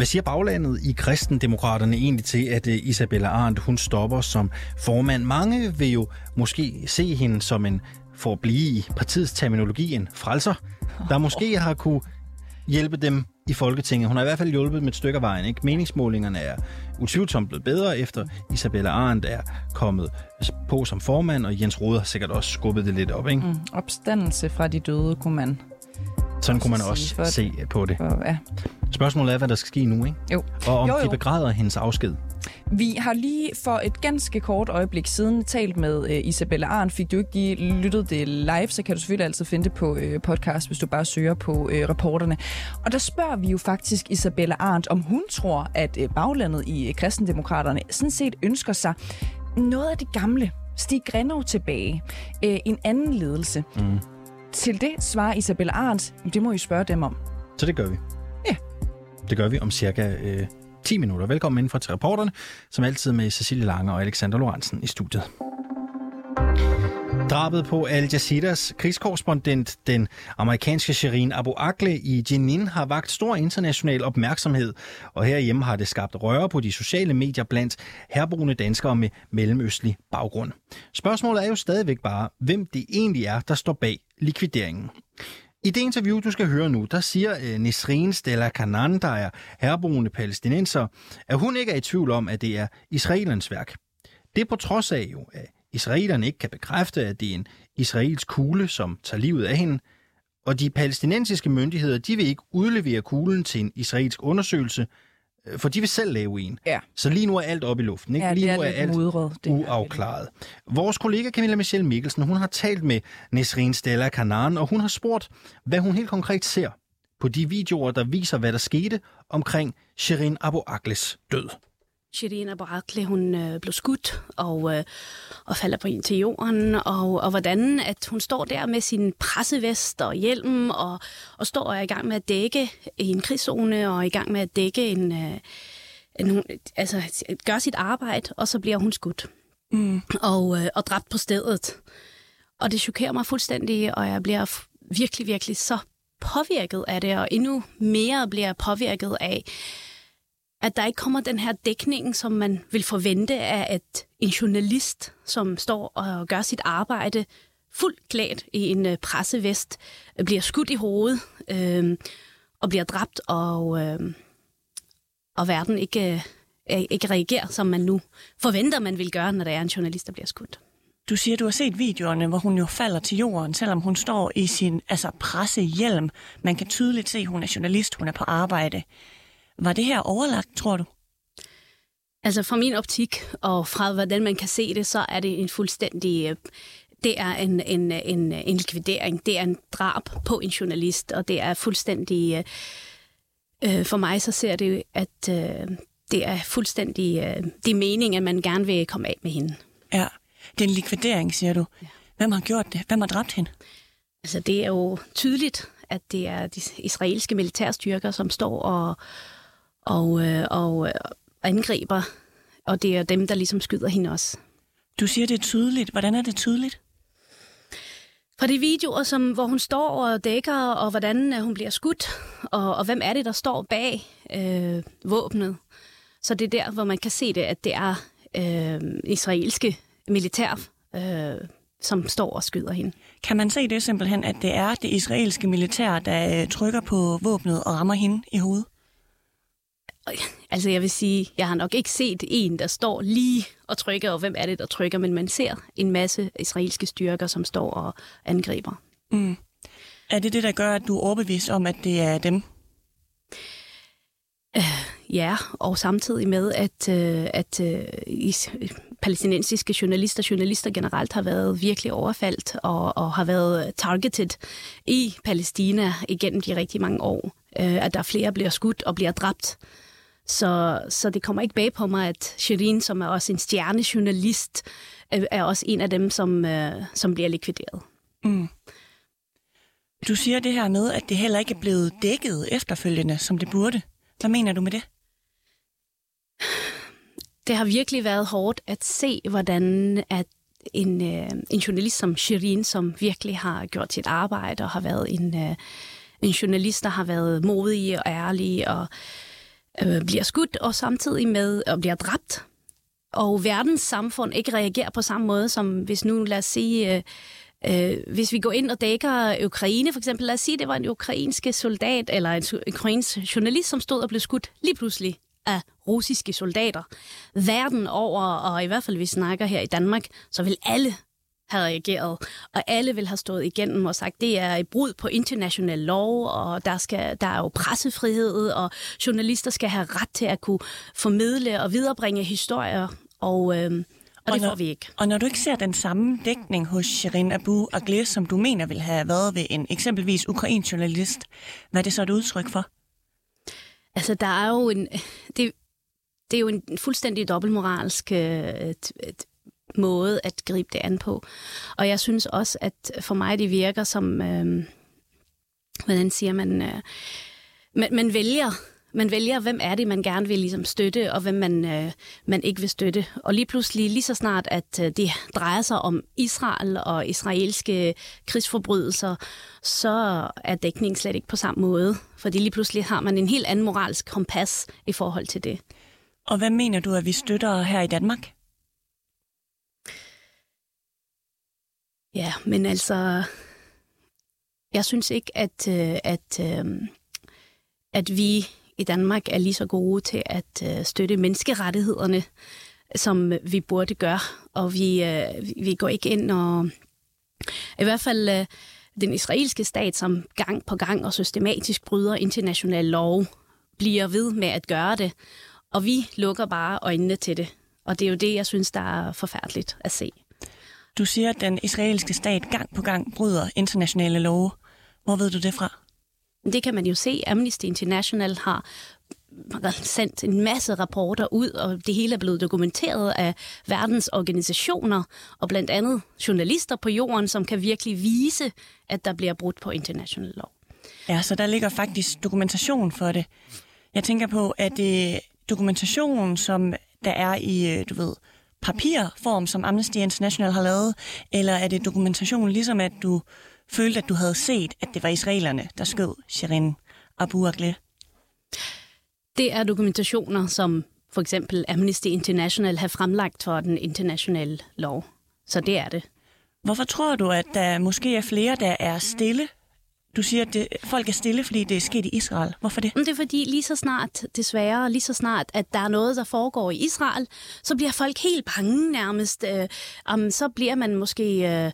Hvad siger baglandet i kristendemokraterne egentlig til, at øh, Isabella Arndt hun stopper som formand? Mange vil jo måske se hende som en, for at blive i partiets terminologi, en frelser, der måske har kunne hjælpe dem i Folketinget. Hun har i hvert fald hjulpet med et stykke af vejen. Ikke? Meningsmålingerne er utvivlsomt blevet bedre, efter Isabella Arndt er kommet på som formand, og Jens Rode har sikkert også skubbet det lidt op. Ikke? Mm, opstandelse fra de døde, kunne man sådan kunne man også for se på det. For, ja. Spørgsmålet er, hvad der skal ske nu, ikke? Jo. Og om jo, jo. de begræder hendes afsked. Vi har lige for et ganske kort øjeblik siden talt med uh, Isabella Arndt. Fik du ikke lige lyttet det live, så kan du selvfølgelig altid finde det på uh, podcast, hvis du bare søger på uh, reporterne. Og der spørger vi jo faktisk Isabella Arndt, om hun tror, at uh, baglandet i uh, kristendemokraterne sådan set ønsker sig noget af det gamle. Stig Grenov tilbage. Uh, en anden ledelse. Mm. Til det svarer Isabella Arndt, det må I spørge dem om. Så det gør vi. Det gør vi om cirka øh, 10 minutter. Velkommen indenfor til reporterne, som altid med Cecilie Lange og Alexander Lorentzen i studiet. Drabet på Al Jazeeras krigskorrespondent, den amerikanske Shirin Abu Akle i Jenin, har vagt stor international opmærksomhed, og herhjemme har det skabt røre på de sociale medier blandt herboende danskere med mellemøstlig baggrund. Spørgsmålet er jo stadigvæk bare, hvem det egentlig er, der står bag likvideringen. I det interview, du skal høre nu, der siger øh, uh, Nisrin Stella Kanan, der er herboende palæstinenser, at hun ikke er i tvivl om, at det er Israelens værk. Det er på trods af jo, at israelerne ikke kan bekræfte, at det er en israelsk kugle, som tager livet af hende, og de palæstinensiske myndigheder, de vil ikke udlevere kuglen til en israelsk undersøgelse, for de vil selv lave en. Ja. Så lige nu er alt op i luften. Ikke? Ja, lige er nu er alt mudret, det uafklaret. Vores kollega Camilla Michelle Mikkelsen, hun har talt med Nesrin Stella Kanan, og hun har spurgt, hvad hun helt konkret ser på de videoer, der viser, hvad der skete omkring Shirin Abu Aklehs død. Shirin Abu Akleh, hun øh, blev skudt og, øh, og falder på en til jorden, og, og hvordan at hun står der med sin pressevest og hjelm, og, og står og er i gang med at dække i en krigszone, og er i gang med at dække en, øh, en altså gøre sit arbejde, og så bliver hun skudt. Mm. Og, øh, og dræbt på stedet. Og det chokerer mig fuldstændig, og jeg bliver virkelig, virkelig så påvirket af det, og endnu mere bliver jeg påvirket af, at der ikke kommer den her dækning, som man vil forvente af at en journalist, som står og gør sit arbejde fuldt klædt i en øh, pressevest, øh, bliver skudt i hovedet øh, og bliver dræbt, og, øh, og verden ikke, øh, ikke reagerer, som man nu forventer, man vil gøre, når der er en journalist, der bliver skudt. Du siger, du har set videoerne, hvor hun jo falder til jorden, selvom hun står i sin altså, pressehjelm. Man kan tydeligt se, at hun er journalist, hun er på arbejde. Var det her overlagt, tror du? Altså fra min optik, og fra hvordan man kan se det, så er det en fuldstændig... Det er en, en, en, en likvidering. Det er en drab på en journalist, og det er fuldstændig... Øh, for mig så ser det, at øh, det er fuldstændig... Øh, det er meningen, at man gerne vil komme af med hende. Ja, det er en likvidering, siger du. Ja. Hvem har gjort det? Hvem har dræbt hende? Altså, det er jo tydeligt, at det er de israelske militærstyrker, som står og, og, øh, og øh, angriber, og det er dem, der ligesom skyder hende også. Du siger, det er tydeligt. Hvordan er det tydeligt? Fra de videoer, som, hvor hun står og dækker, og hvordan øh, hun bliver skudt, og, og hvem er det, der står bag øh, våbnet. Så det er der, hvor man kan se det, at det er øh, israelske militær, øh, som står og skyder hende. Kan man se det simpelthen, at det er det israelske militær, der øh, trykker på våbnet og rammer hende i hovedet? Altså jeg vil sige, jeg har nok ikke set en, der står lige og trykker, og hvem er det, der trykker, men man ser en masse israelske styrker, som står og angriber. Mm. Er det det, der gør, at du er overbevist om, at det er dem? Uh, ja, og samtidig med, at, uh, at uh, palæstinensiske journalister, journalister generelt har været virkelig overfaldt og, og har været targeted i Palæstina igennem de rigtig mange år. Uh, at der flere bliver skudt og bliver dræbt. Så, så det kommer ikke bag på mig, at Shirin, som er også en stjernejournalist, er også en af dem, som, uh, som bliver likvideret. Mm. Du siger det her med, at det heller ikke er blevet dækket efterfølgende, som det burde. Hvad mener du med det? Det har virkelig været hårdt at se, hvordan at en, øh, en journalist som Shirin, som virkelig har gjort sit arbejde og har været en, øh, en journalist, der har været modig og ærlig og øh, Øh, bliver skudt, og samtidig med og bliver dræbt. Og verdens samfund ikke reagerer på samme måde, som hvis nu, lad os sige, øh, øh, hvis vi går ind og dækker Ukraine, for eksempel, lad os sige, det var en ukrainsk soldat, eller en ukrainsk journalist, som stod og blev skudt lige pludselig af russiske soldater. Verden over, og i hvert fald, hvis vi snakker her i Danmark, så vil alle have reageret, og alle vil have stået igennem og sagt, det er et brud på international lov, og der, skal, der er jo pressefrihed, og journalister skal have ret til at kunne formidle og viderebringe historier, og, øh, og, og det når, får vi ikke. Og når du ikke ser den samme dækning hos Shirin Abu Agleh, som du mener vil have været ved en eksempelvis ukrainsk journalist, hvad er det så et udtryk for? Altså, der er jo en... Det, det er jo en fuldstændig dobbeltmoralsk øh, måde at gribe det an på. Og jeg synes også, at for mig det virker som... Øh, hvordan siger man... Øh, man, man vælger man vælger, hvem er det, man gerne vil ligesom støtte, og hvem man, øh, man ikke vil støtte. Og lige pludselig, lige så snart, at øh, det drejer sig om Israel og israelske krigsforbrydelser, så er dækningen slet ikke på samme måde. Fordi lige pludselig har man en helt anden moralsk kompas i forhold til det. Og hvad mener du, at vi støtter her i Danmark? Ja, men altså, jeg synes ikke, at, øh, at, at, at vi i Danmark er lige så gode til at øh, støtte menneskerettighederne, som vi burde gøre. Og vi, vi går ikke ind og... I hvert fald den israelske stat, som gang på gang og systematisk bryder international lov, bliver ved med at gøre det. Og vi lukker bare øjnene til det. Og det er jo det, jeg synes, der er forfærdeligt at se. Du siger, at den israelske stat gang på gang bryder internationale love. Hvor ved du det fra? Det kan man jo se. Amnesty International har sendt en masse rapporter ud, og det hele er blevet dokumenteret af verdens organisationer, og blandt andet journalister på jorden, som kan virkelig vise, at der bliver brudt på international lov. Ja, så der ligger faktisk dokumentation for det. Jeg tænker på, at det dokumentation, som der er i, øh, du ved, papirform, som Amnesty International har lavet, eller er det dokumentation, ligesom at du følte, at du havde set, at det var israelerne, der skød Shirin Abu Akleh? Det er dokumentationer, som for eksempel Amnesty International har fremlagt for den internationale lov. Så det er det. Hvorfor tror du, at der måske er flere, der er stille du siger, at det, folk er stille, fordi det er sket i Israel. Hvorfor det? Det er fordi lige så snart, desværre, lige så snart, at der er noget, der foregår i Israel, så bliver folk helt bange nærmest. Øh, um, så bliver man måske øh,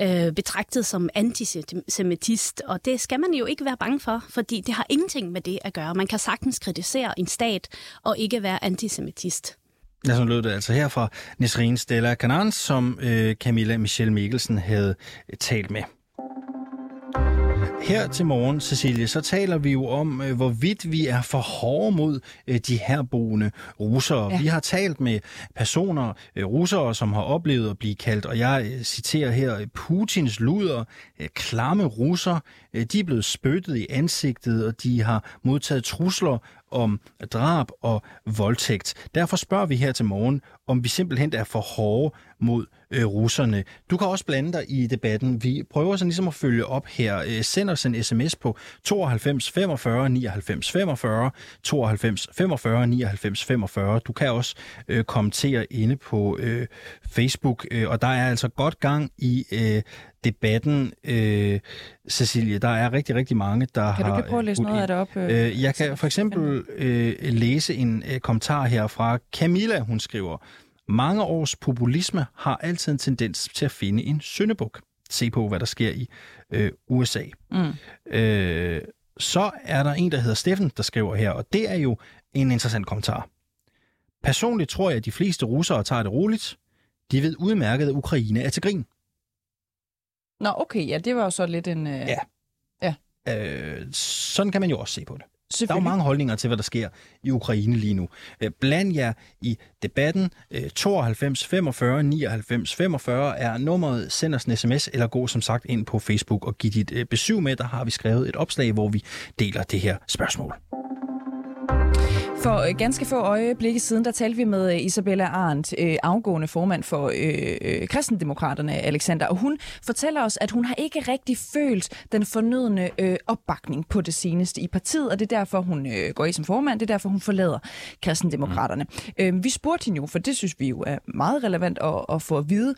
øh, betragtet som antisemitist, og det skal man jo ikke være bange for, fordi det har ingenting med det at gøre. Man kan sagtens kritisere en stat og ikke være antisemitist. Ja, så lød det altså her fra Nesrin Stella Kanan, som øh, Camilla Michelle Mikkelsen havde talt med. Her til morgen, Cecilie, så taler vi jo om, øh, hvorvidt vi er for hårde mod øh, de herboende russere. Ja. Vi har talt med personer, øh, russere, som har oplevet at blive kaldt, og jeg citerer her, Putins luder, klamme russer, de er blevet spyttet i ansigtet, og de har modtaget trusler om drab og voldtægt. Derfor spørger vi her til morgen, om vi simpelthen er for hårde mod øh, russerne. Du kan også blande dig i debatten. Vi prøver så ligesom at følge op her. Øh, send os en sms på 92 45 99 45, 92 45 99 45. Du kan også øh, kommentere inde på øh, Facebook, øh, og der er altså godt gang i øh, debatten, øh, Cecilie. Der er rigtig, rigtig mange, der har... Kan du ikke prøve at læse noget af det op? Øh, øh, jeg kan for eksempel øh, læse en øh, kommentar her fra Camilla, hun skriver, mange års populisme har altid en tendens til at finde en syndebuk. Se på, hvad der sker i øh, USA. Mm. Øh, så er der en, der hedder Steffen, der skriver her, og det er jo en interessant kommentar. Personligt tror jeg, at de fleste russere tager det roligt. De ved udmærket, at Ukraine er til grin. Nå, okay, ja, det var jo så lidt en... Øh... Ja. ja. Øh, sådan kan man jo også se på det. Der er jo mange holdninger til, hvad der sker i Ukraine lige nu. Øh, bland jer i debatten. 92 45 99 45 er nummeret. Send os en sms, eller gå som sagt ind på Facebook og giv dit øh, besøg med. Der har vi skrevet et opslag, hvor vi deler det her spørgsmål. For øh, ganske få øjeblikke siden, der talte vi med øh, Isabella Arndt, øh, afgående formand for øh, øh, kristendemokraterne, Alexander, og hun fortæller os, at hun har ikke rigtig følt den fornødne øh, opbakning på det seneste i partiet, og det er derfor, hun øh, går i som formand, det er derfor, hun forlader kristendemokraterne. Mm. Øh, vi spurgte hende jo, for det synes vi jo er meget relevant at, at få at vide,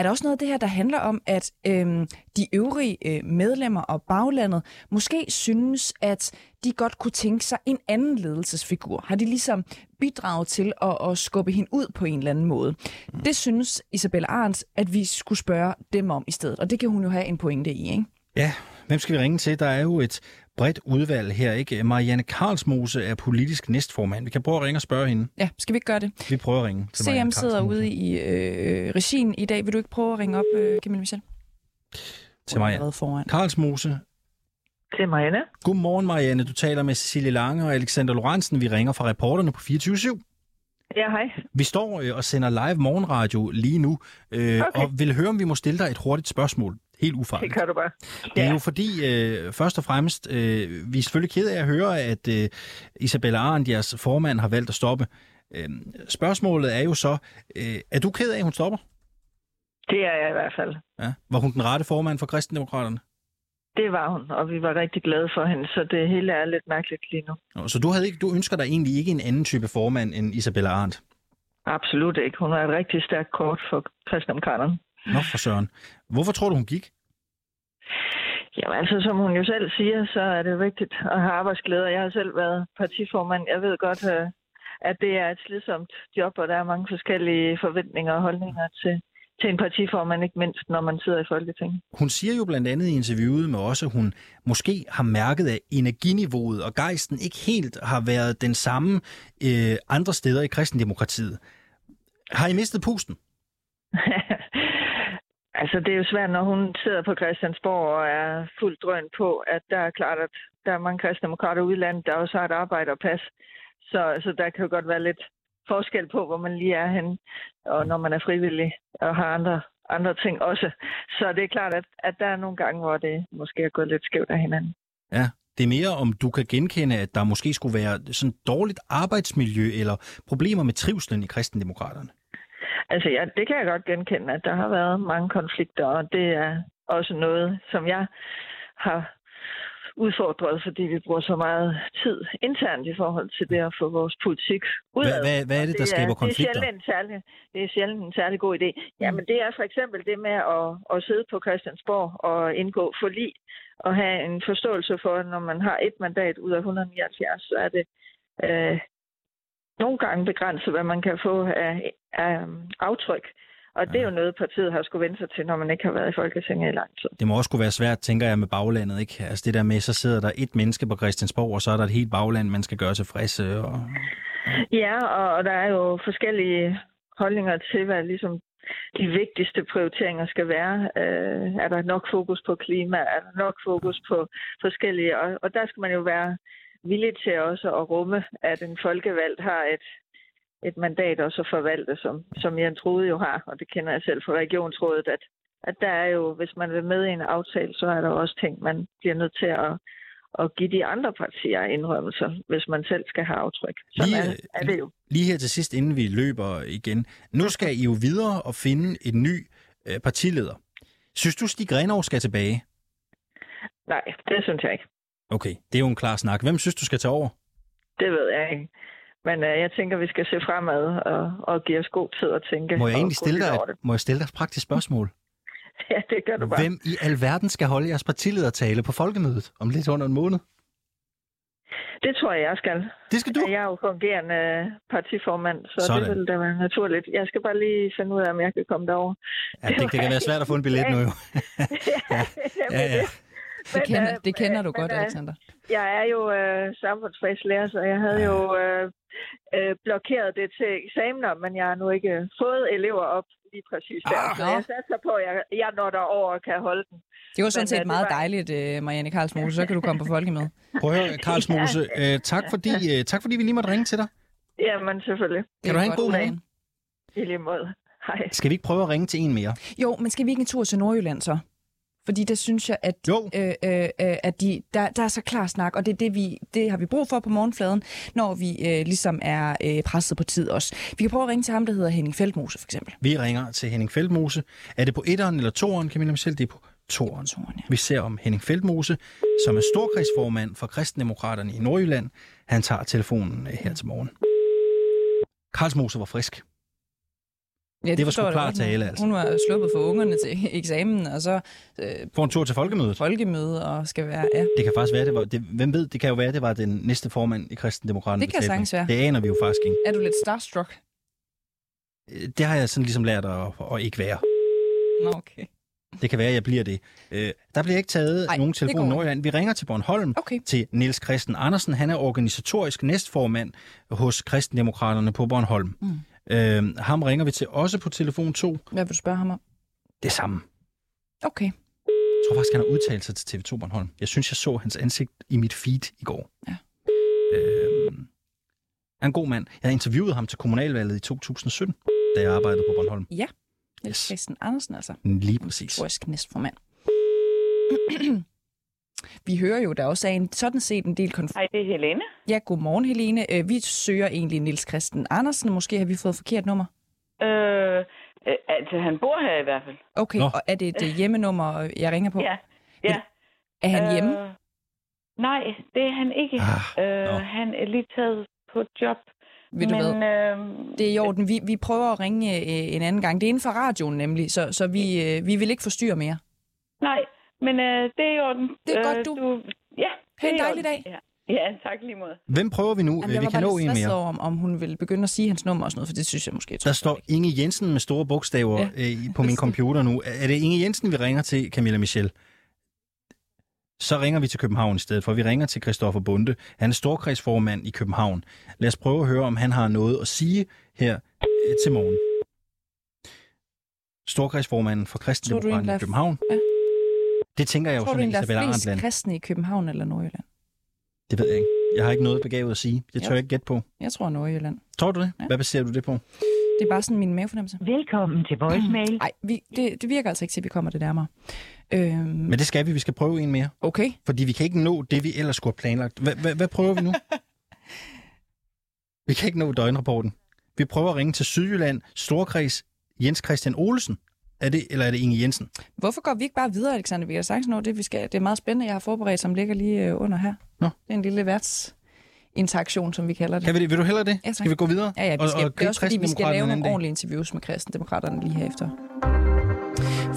er der også noget af det her, der handler om, at øhm, de øvrige øh, medlemmer og baglandet måske synes, at de godt kunne tænke sig en anden ledelsesfigur? Har de ligesom bidraget til at, at skubbe hende ud på en eller anden måde? Mm. Det synes Isabella Arndt, at vi skulle spørge dem om i stedet, og det kan hun jo have en pointe i, ikke? Ja, hvem skal vi ringe til? Der er jo et bredt udvalg her, ikke? Marianne Karlsmose er politisk næstformand. Vi kan prøve at ringe og spørge hende. Ja, skal vi ikke gøre det? Vi prøver at ringe til CM sidder ude i øh, regien i dag. Vil du ikke prøve at ringe op, øh, Camille Michel? Til Marianne. Foran. Karlsmose. Til Marianne. Godmorgen, Marianne. Du taler med Cecilie Lange og Alexander Lorentzen. Vi ringer fra reporterne på 24 /7. Ja, hej. Vi står øh, og sender live morgenradio lige nu, øh, okay. og vil høre, om vi må stille dig et hurtigt spørgsmål. Helt ufarligt. Det kan du bare. Det er ja. jo fordi, øh, først og fremmest, øh, vi er selvfølgelig ked af at høre, at øh, Isabella Arendt, jeres formand, har valgt at stoppe. Øh, spørgsmålet er jo så, øh, er du ked af, at hun stopper? Det er jeg i hvert fald. Ja. Var hun den rette formand for kristendemokraterne? Det var hun, og vi var rigtig glade for hende, så det hele er lidt mærkeligt lige nu. Så du, havde ikke, du ønsker dig egentlig ikke en anden type formand end Isabella Arendt? Absolut ikke. Hun var et rigtig stærkt kort for kristendemokraterne. Nå for søren. Hvorfor tror du, hun gik? Jamen altså, som hun jo selv siger, så er det vigtigt at have arbejdsglæde. Jeg har selv været partiformand. Jeg ved godt, øh, at det er et slidsomt job, og der er mange forskellige forventninger og holdninger til, til en partiformand, ikke mindst når man sidder i Folketinget. Hun siger jo blandt andet i interviewet med os, at hun måske har mærket, at energiniveauet og gejsten ikke helt har været den samme øh, andre steder i kristendemokratiet. Har I mistet pusten? Altså, det er jo svært, når hun sidder på Christiansborg og er fuldt drøn på, at der er klart, at der er mange kristendemokrater ude i landet, der også har et arbejde og pas. Så, så der kan jo godt være lidt forskel på, hvor man lige er henne, og når man er frivillig og har andre, andre ting også. Så det er klart, at, at der er nogle gange, hvor det måske er gået lidt skævt af hinanden. Ja, det er mere om du kan genkende, at der måske skulle være sådan dårligt arbejdsmiljø eller problemer med trivslen i kristendemokraterne. Altså ja, det kan jeg godt genkende, at der har været mange konflikter, og det er også noget, som jeg har udfordret, fordi vi bruger så meget tid internt i forhold til det at få vores politik ud Hvad, hvad, hvad er det, der det skaber konflikter? Det er, sjældent en særlig, det er sjældent en særlig god idé. Jamen det er for eksempel det med at, at sidde på Christiansborg og indgå forlig og have en forståelse for, når man har et mandat ud af 179, så er det øh, nogle gange begrænset, hvad man kan få af, af aftryk. Og det er jo noget, partiet har skulle vende sig til, når man ikke har været i Folketinget i lang tid. Det må også kunne være svært, tænker jeg, med baglandet. Ikke? Altså det der med, så sidder der et menneske på Christiansborg, og så er der et helt bagland, man skal gøre friske. Og... Ja, og der er jo forskellige holdninger til, hvad ligesom de vigtigste prioriteringer skal være. Øh, er der nok fokus på klima? Er der nok fokus på forskellige? Og, og der skal man jo være villig til også at rumme, at en folkevalgt har et, et mandat også at forvalte, som, som Jens Rode jo har, og det kender jeg selv fra regionsrådet, at, at der er jo, hvis man vil med i en aftale, så er der også ting, man bliver nødt til at, at give de andre partier indrømmelser, hvis man selv skal have aftryk. Så lige, er, er det jo. Lige her til sidst, inden vi løber igen. Nu skal I jo videre og finde en ny øh, partileder. Synes du, Stig Grenov skal tilbage? Nej, det synes jeg ikke. Okay, det er jo en klar snak. Hvem synes du skal tage over? Det ved jeg ikke. Men øh, jeg tænker, vi skal se fremad og, og give os god tid at tænke. Må jeg egentlig stille dig, et, må jeg stille dig et praktisk spørgsmål? ja, det gør du bare. Hvem i alverden skal holde jeres partiledertale på folkemødet om lidt under en måned? Det tror jeg, jeg skal. Det skal du? Jeg er jo fungerende partiformand, så Sådan. det vil da være naturligt. Jeg skal bare lige finde ud af, om jeg kan komme derover. Ja, det, det kan være svært at få en billet nu jo. ja, ja, ja. Det kender, det kender du men, godt, øh, Alexander. Jeg er jo øh, samfundsfagslærer, så jeg havde jo øh, øh, blokeret det til eksamener, men jeg har nu ikke fået elever op lige præcis der. Ah, så jeg satser på, at jeg, jeg når derover og kan holde den. Det var sådan set øh, meget var- dejligt, øh, Marianne Karlsmose. Så kan du komme på folkemøde. Prøv at høre, Karlsmose, øh, tak, fordi, øh, tak fordi vi lige måtte ringe til dig. Jamen selvfølgelig. Kan er du have en god morgen? I lige måde. Hej. Skal vi ikke prøve at ringe til en mere? Jo, men skal vi ikke en tur til Nordjylland så? Fordi det synes jeg, at, Jo. øh, øh, øh, at de, der, der er så klar snak, og det, er det, vi, det har vi brug for på morgenfladen, når vi øh, ligesom er øh, presset på tid også. Vi kan prøve at ringe til ham, der hedder Henning Feldmose for eksempel. Vi ringer til Henning Feldmose. Er det på etteren eller toeren, Camilla Michel? Det er på toeren. Toren, ja. Vi ser om Henning Feldmose, som er storkredsformand for Kristendemokraterne i Nordjylland. Han tager telefonen øh, her til morgen. Karlsmose var frisk. Ja, Det var sgu klar tale, altså. Hun var sluppet for ungerne til eksamen, og så øh, Får en tur til folkemødet. folkemøde og skal være... Ja. Det kan faktisk være, det var... Det, hvem ved, det kan jo være, det var den næste formand i Kristendemokraterne. Det kan sagtens være. Det aner vi jo faktisk ikke. Er du lidt starstruck? Øh, Det har jeg sådan ligesom lært at, at ikke være. Nå, okay. Det kan være, at jeg bliver det. Øh, der bliver ikke taget Ej, nogen telefon. Nordjylland. Vi ringer til Bornholm. Okay. til Niels Christen Andersen. Han er organisatorisk næstformand hos Kristendemokraterne på Bornholm. Mm. Øh, ham ringer vi til også på telefon 2. Hvad vil du spørge ham om? Det samme. Okay. Jeg tror faktisk, han har udtalt sig til TV2 Bornholm. Jeg synes, jeg så hans ansigt i mit feed i går. Ja. Øh, han er en god mand. Jeg havde interviewet ham til kommunalvalget i 2017, da jeg arbejdede på Bornholm. Ja. Niels Yes. Christian Andersen, altså. Lige præcis. Historisk næstformand. Vi hører jo, der også er en, sådan set en del konflikt. Hej, det er Helene. Ja, godmorgen Helene. Øh, Vi søger egentlig Niels Christian Andersen. Måske har vi fået forkert nummer. Øh, øh, altså, han bor her i hvert fald. Okay, Nå. og er det et øh, hjemmenummer, jeg ringer på? Ja. ja. Er han hjemme? Øh, nej, det er han ikke. Ah, øh, han er lige taget på job. Ved du Men hvad? øh, Det er i orden. Vi, vi prøver at ringe øh, en anden gang. Det er inden for radioen nemlig, så, så vi, øh, vi vil ikke forstyrre mere. nej, men øh, det er i orden. Det er Øh, godt, du- Ja, en er dejlig dag. Ja. ja, tak lige måde. Hvem prøver vi nu? Jamen, jeg vi kan nå en mere. over, om, om hun vil begynde at sige hans nummer og sådan noget, for det synes jeg måske. Der står Inge Jensen med store bogstaver Ja. øh, på min computer nu. Er det Inge Jensen, vi ringer til, Camilla Michel? Så ringer vi til København i stedet for. Vi ringer til Christoffer Bunde. Han er storkredsformand i København. Lad os prøve at høre, om han har noget at sige her øh, til morgen. Storkredsformanden for Kristendemokraterne i København. Ja. Det tænker jeg jo Tror du sådan, egentlig, der Isabella er flest Arndt kristne i København eller Nordjylland? Det ved jeg ikke. Jeg har ikke noget begavet at sige. Det tør jeg ikke gætte på. Jeg tror Nordjylland. Tror du det? Ja. Hvad baserer du det på? Det er bare sådan min mavefornemmelse. Velkommen til voicemail. Nej, vi, det, det virker altså ikke til, at vi kommer det nærmere. Øhm, Men det skal vi. Vi skal prøve en mere. okay. Fordi vi kan ikke nå det, vi ellers skulle have planlagt. Hvad, hvad, hvad prøver vi nu? vi kan ikke nå døgnrapporten. Vi prøver at ringe til Sydjylland, Storkreds, Jens Christian Olsen. Er det, eller er det Inge Jensen? Hvorfor går vi ikke bare videre, Alexander? Vi kan sagtens nå det, vi skal. Det er meget spændende, jeg har forberedt, som ligger lige øh, under her. Nå. Det er en lille værtsinteraktion, som vi kalder det. Kan vi det? Vil du hellere det? tak. Skal vi gå videre? Ja, ja, vi skal, og, og det er også fordi, vi skal lave nogle ordentlige interviews med kristendemokraterne lige herefter.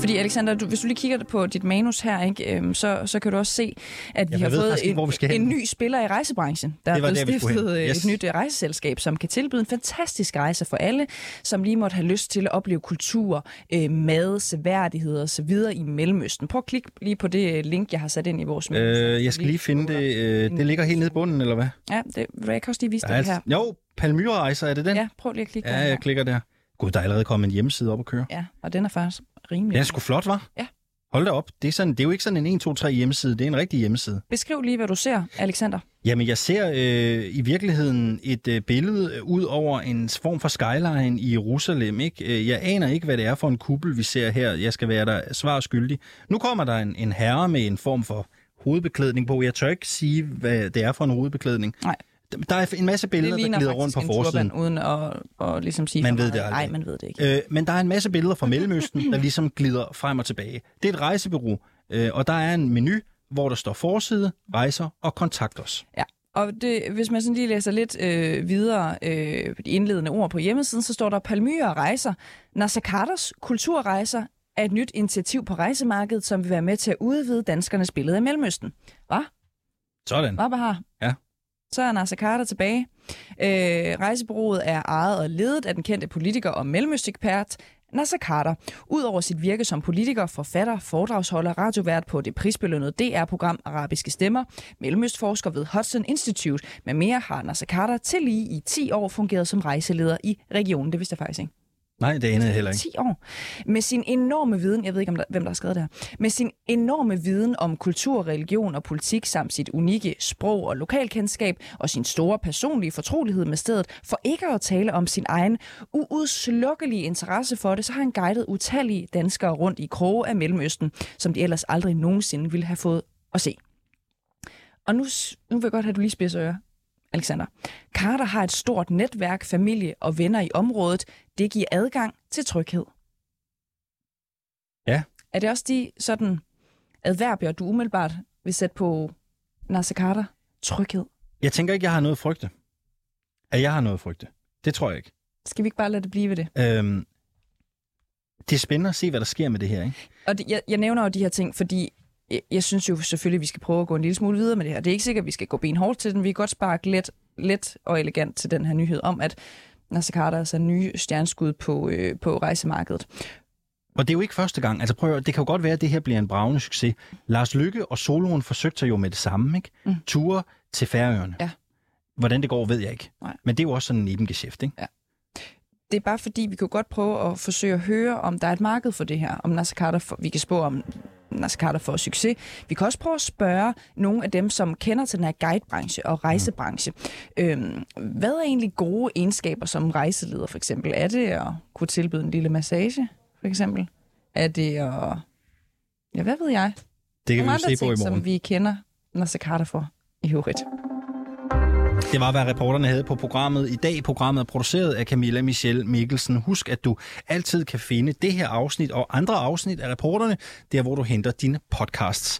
Fordi Alexander, du, hvis du lige kigger på dit manus her, ikke, øhm, så, så kan du også se, at vi jeg har fået faktisk ikke, en, en ny spiller i rejsebranchen. Der Det er blevet der, stiftet øh, Yes. et nyt øh, rejseselskab, som kan tilbyde en fantastisk rejse for alle, som lige måtte have lyst til at opleve kultur, øh, mad, seværdigheder osv. i Mellemøsten. Prøv at klikke lige på det øh, link, jeg har sat ind i vores manus. Øh, jeg skal lige finde det. Øh, det ligger helt nede i bunden, eller hvad? Ja, det, jeg kan også lige vise det er her. Jo, Palmyra-rejser, er det den? Ja, prøv lige at klikke ja den her. jeg klikker der. Gud, der er allerede kommet en hjemmeside op at køre. Ja, og den er faktisk rimelig. Den er sgu flot, var? Ja. Hold da op. Det er, sådan, det er jo ikke sådan en 1, 2, 3 hjemmeside. Det er en rigtig hjemmeside. Beskriv lige, hvad du ser, Alexander. Jamen, jeg ser øh, i virkeligheden et øh, billede øh, ud over en form for skyline i Jerusalem. Ikke? Øh, Jeg aner ikke, hvad det er for en kuppel, vi ser her. Jeg skal være der svar skyldig. Nu kommer der en, en herre med en form for hovedbeklædning på. Jeg tør ikke sige, hvad det er for en hovedbeklædning. Nej. Der er en masse billeder, der glider rundt på en forsiden. uden at, at ligesom sige Man ved det aldrig. Nej, man ved det ikke. Øh, men der er en masse billeder fra Mellemøsten, der ligesom glider frem og tilbage. Det er et rejsebureau, øh, og der er en menu, hvor der står forside, rejser og kontakt os. Ja. Og det, hvis man sådan lige læser lidt øh, videre øh, de indledende ord på hjemmesiden, så står der Palmyra Rejser. Carters kulturrejser er et nyt initiativ på rejsemarkedet, som vil være med til at udvide danskernes billede af Mellemøsten. Hvad? Sådan. Hvad har? Ja. Så er Nasser Carter tilbage. Øh, rejsebureauet er ejet og ledet af den kendte politiker og mellemøstekspert Nasser Carter. Udover sit virke som politiker, forfatter, foredragsholder, radiovært på det prisbelønnede DR-program Arabiske Stemmer, mellemøstforsker ved Hudson Institute med mere har Nasser Carter til lige i 10 år fungeret som rejseleder i regionen. Det vidste jeg faktisk ikke. Nej, det anede jeg heller ikke. 10 år. Med sin enorme viden, jeg ved ikke, om der, hvem der har skrevet det her, med sin enorme viden om kultur, religion og politik, samt sit unikke sprog og lokalkendskab, og sin store personlige fortrolighed med stedet, for ikke at tale om sin egen uudslukkelige interesse for det, så har han guidet utallige danskere rundt i kroge af Mellemøsten, som de ellers aldrig nogensinde ville have fået at se. Og nu, nu vil jeg godt have, at du lige spidser ører. Alexander. Carter har et stort netværk, familie og venner i området. Det giver adgang til tryghed. Ja. Er det også de sådan adverbier, du umiddelbart vil sætte på Nasser Carter? Tryghed. Jeg tænker ikke, jeg har noget at frygte. At jeg har noget at frygte. Det tror jeg ikke. Skal vi ikke bare lade det blive ved det? Øhm, det er spændende at se, hvad der sker med det her, ikke? Og det, jeg, jeg nævner jo de her ting, fordi jeg, jeg synes jo selvfølgelig, at vi skal prøve at gå en lille smule videre med det her. Det er ikke sikkert, at vi skal gå benhårdt til den. Vi kan godt sparke let, let og elegant til den her nyhed om, at Nasser Carter er altså nye stjerneskud på, øh, på rejsemarkedet. Og det er jo ikke første gang. Altså prøv det kan jo godt være, at det her bliver en bravende succes. Lars Lykke og Soloen forsøgte sig jo med det samme, ikke? Mm. Ture til Færøerne. Ja. Hvordan det går, ved jeg ikke. Nej. Men det er jo også sådan en nebengeschæft, ikke? Det er bare fordi, vi kunne godt prøve at forsøge at høre, om der er et marked for det her. Om Nasser Carter for, vi kan spå om Nasser Carter får succes. Vi kan også prøve at spørge nogle af dem, som kender til den her guidebranche og rejsebranche. Øhm, hvad er egentlig gode egenskaber som rejseleder, for eksempel? Er det at kunne tilbyde en lille massage, for eksempel? Er det at... Ja, hvad ved jeg? Det kan Nogle vi se på i morgen. som vi kender Nasser Carter for i øvrigt. Det var, hvad reporterne havde på programmet i dag. Programmet er produceret af Camilla Michelle Mikkelsen. Husk, at du altid kan finde det her afsnit og andre afsnit af reporterne, der hvor du henter dine podcasts.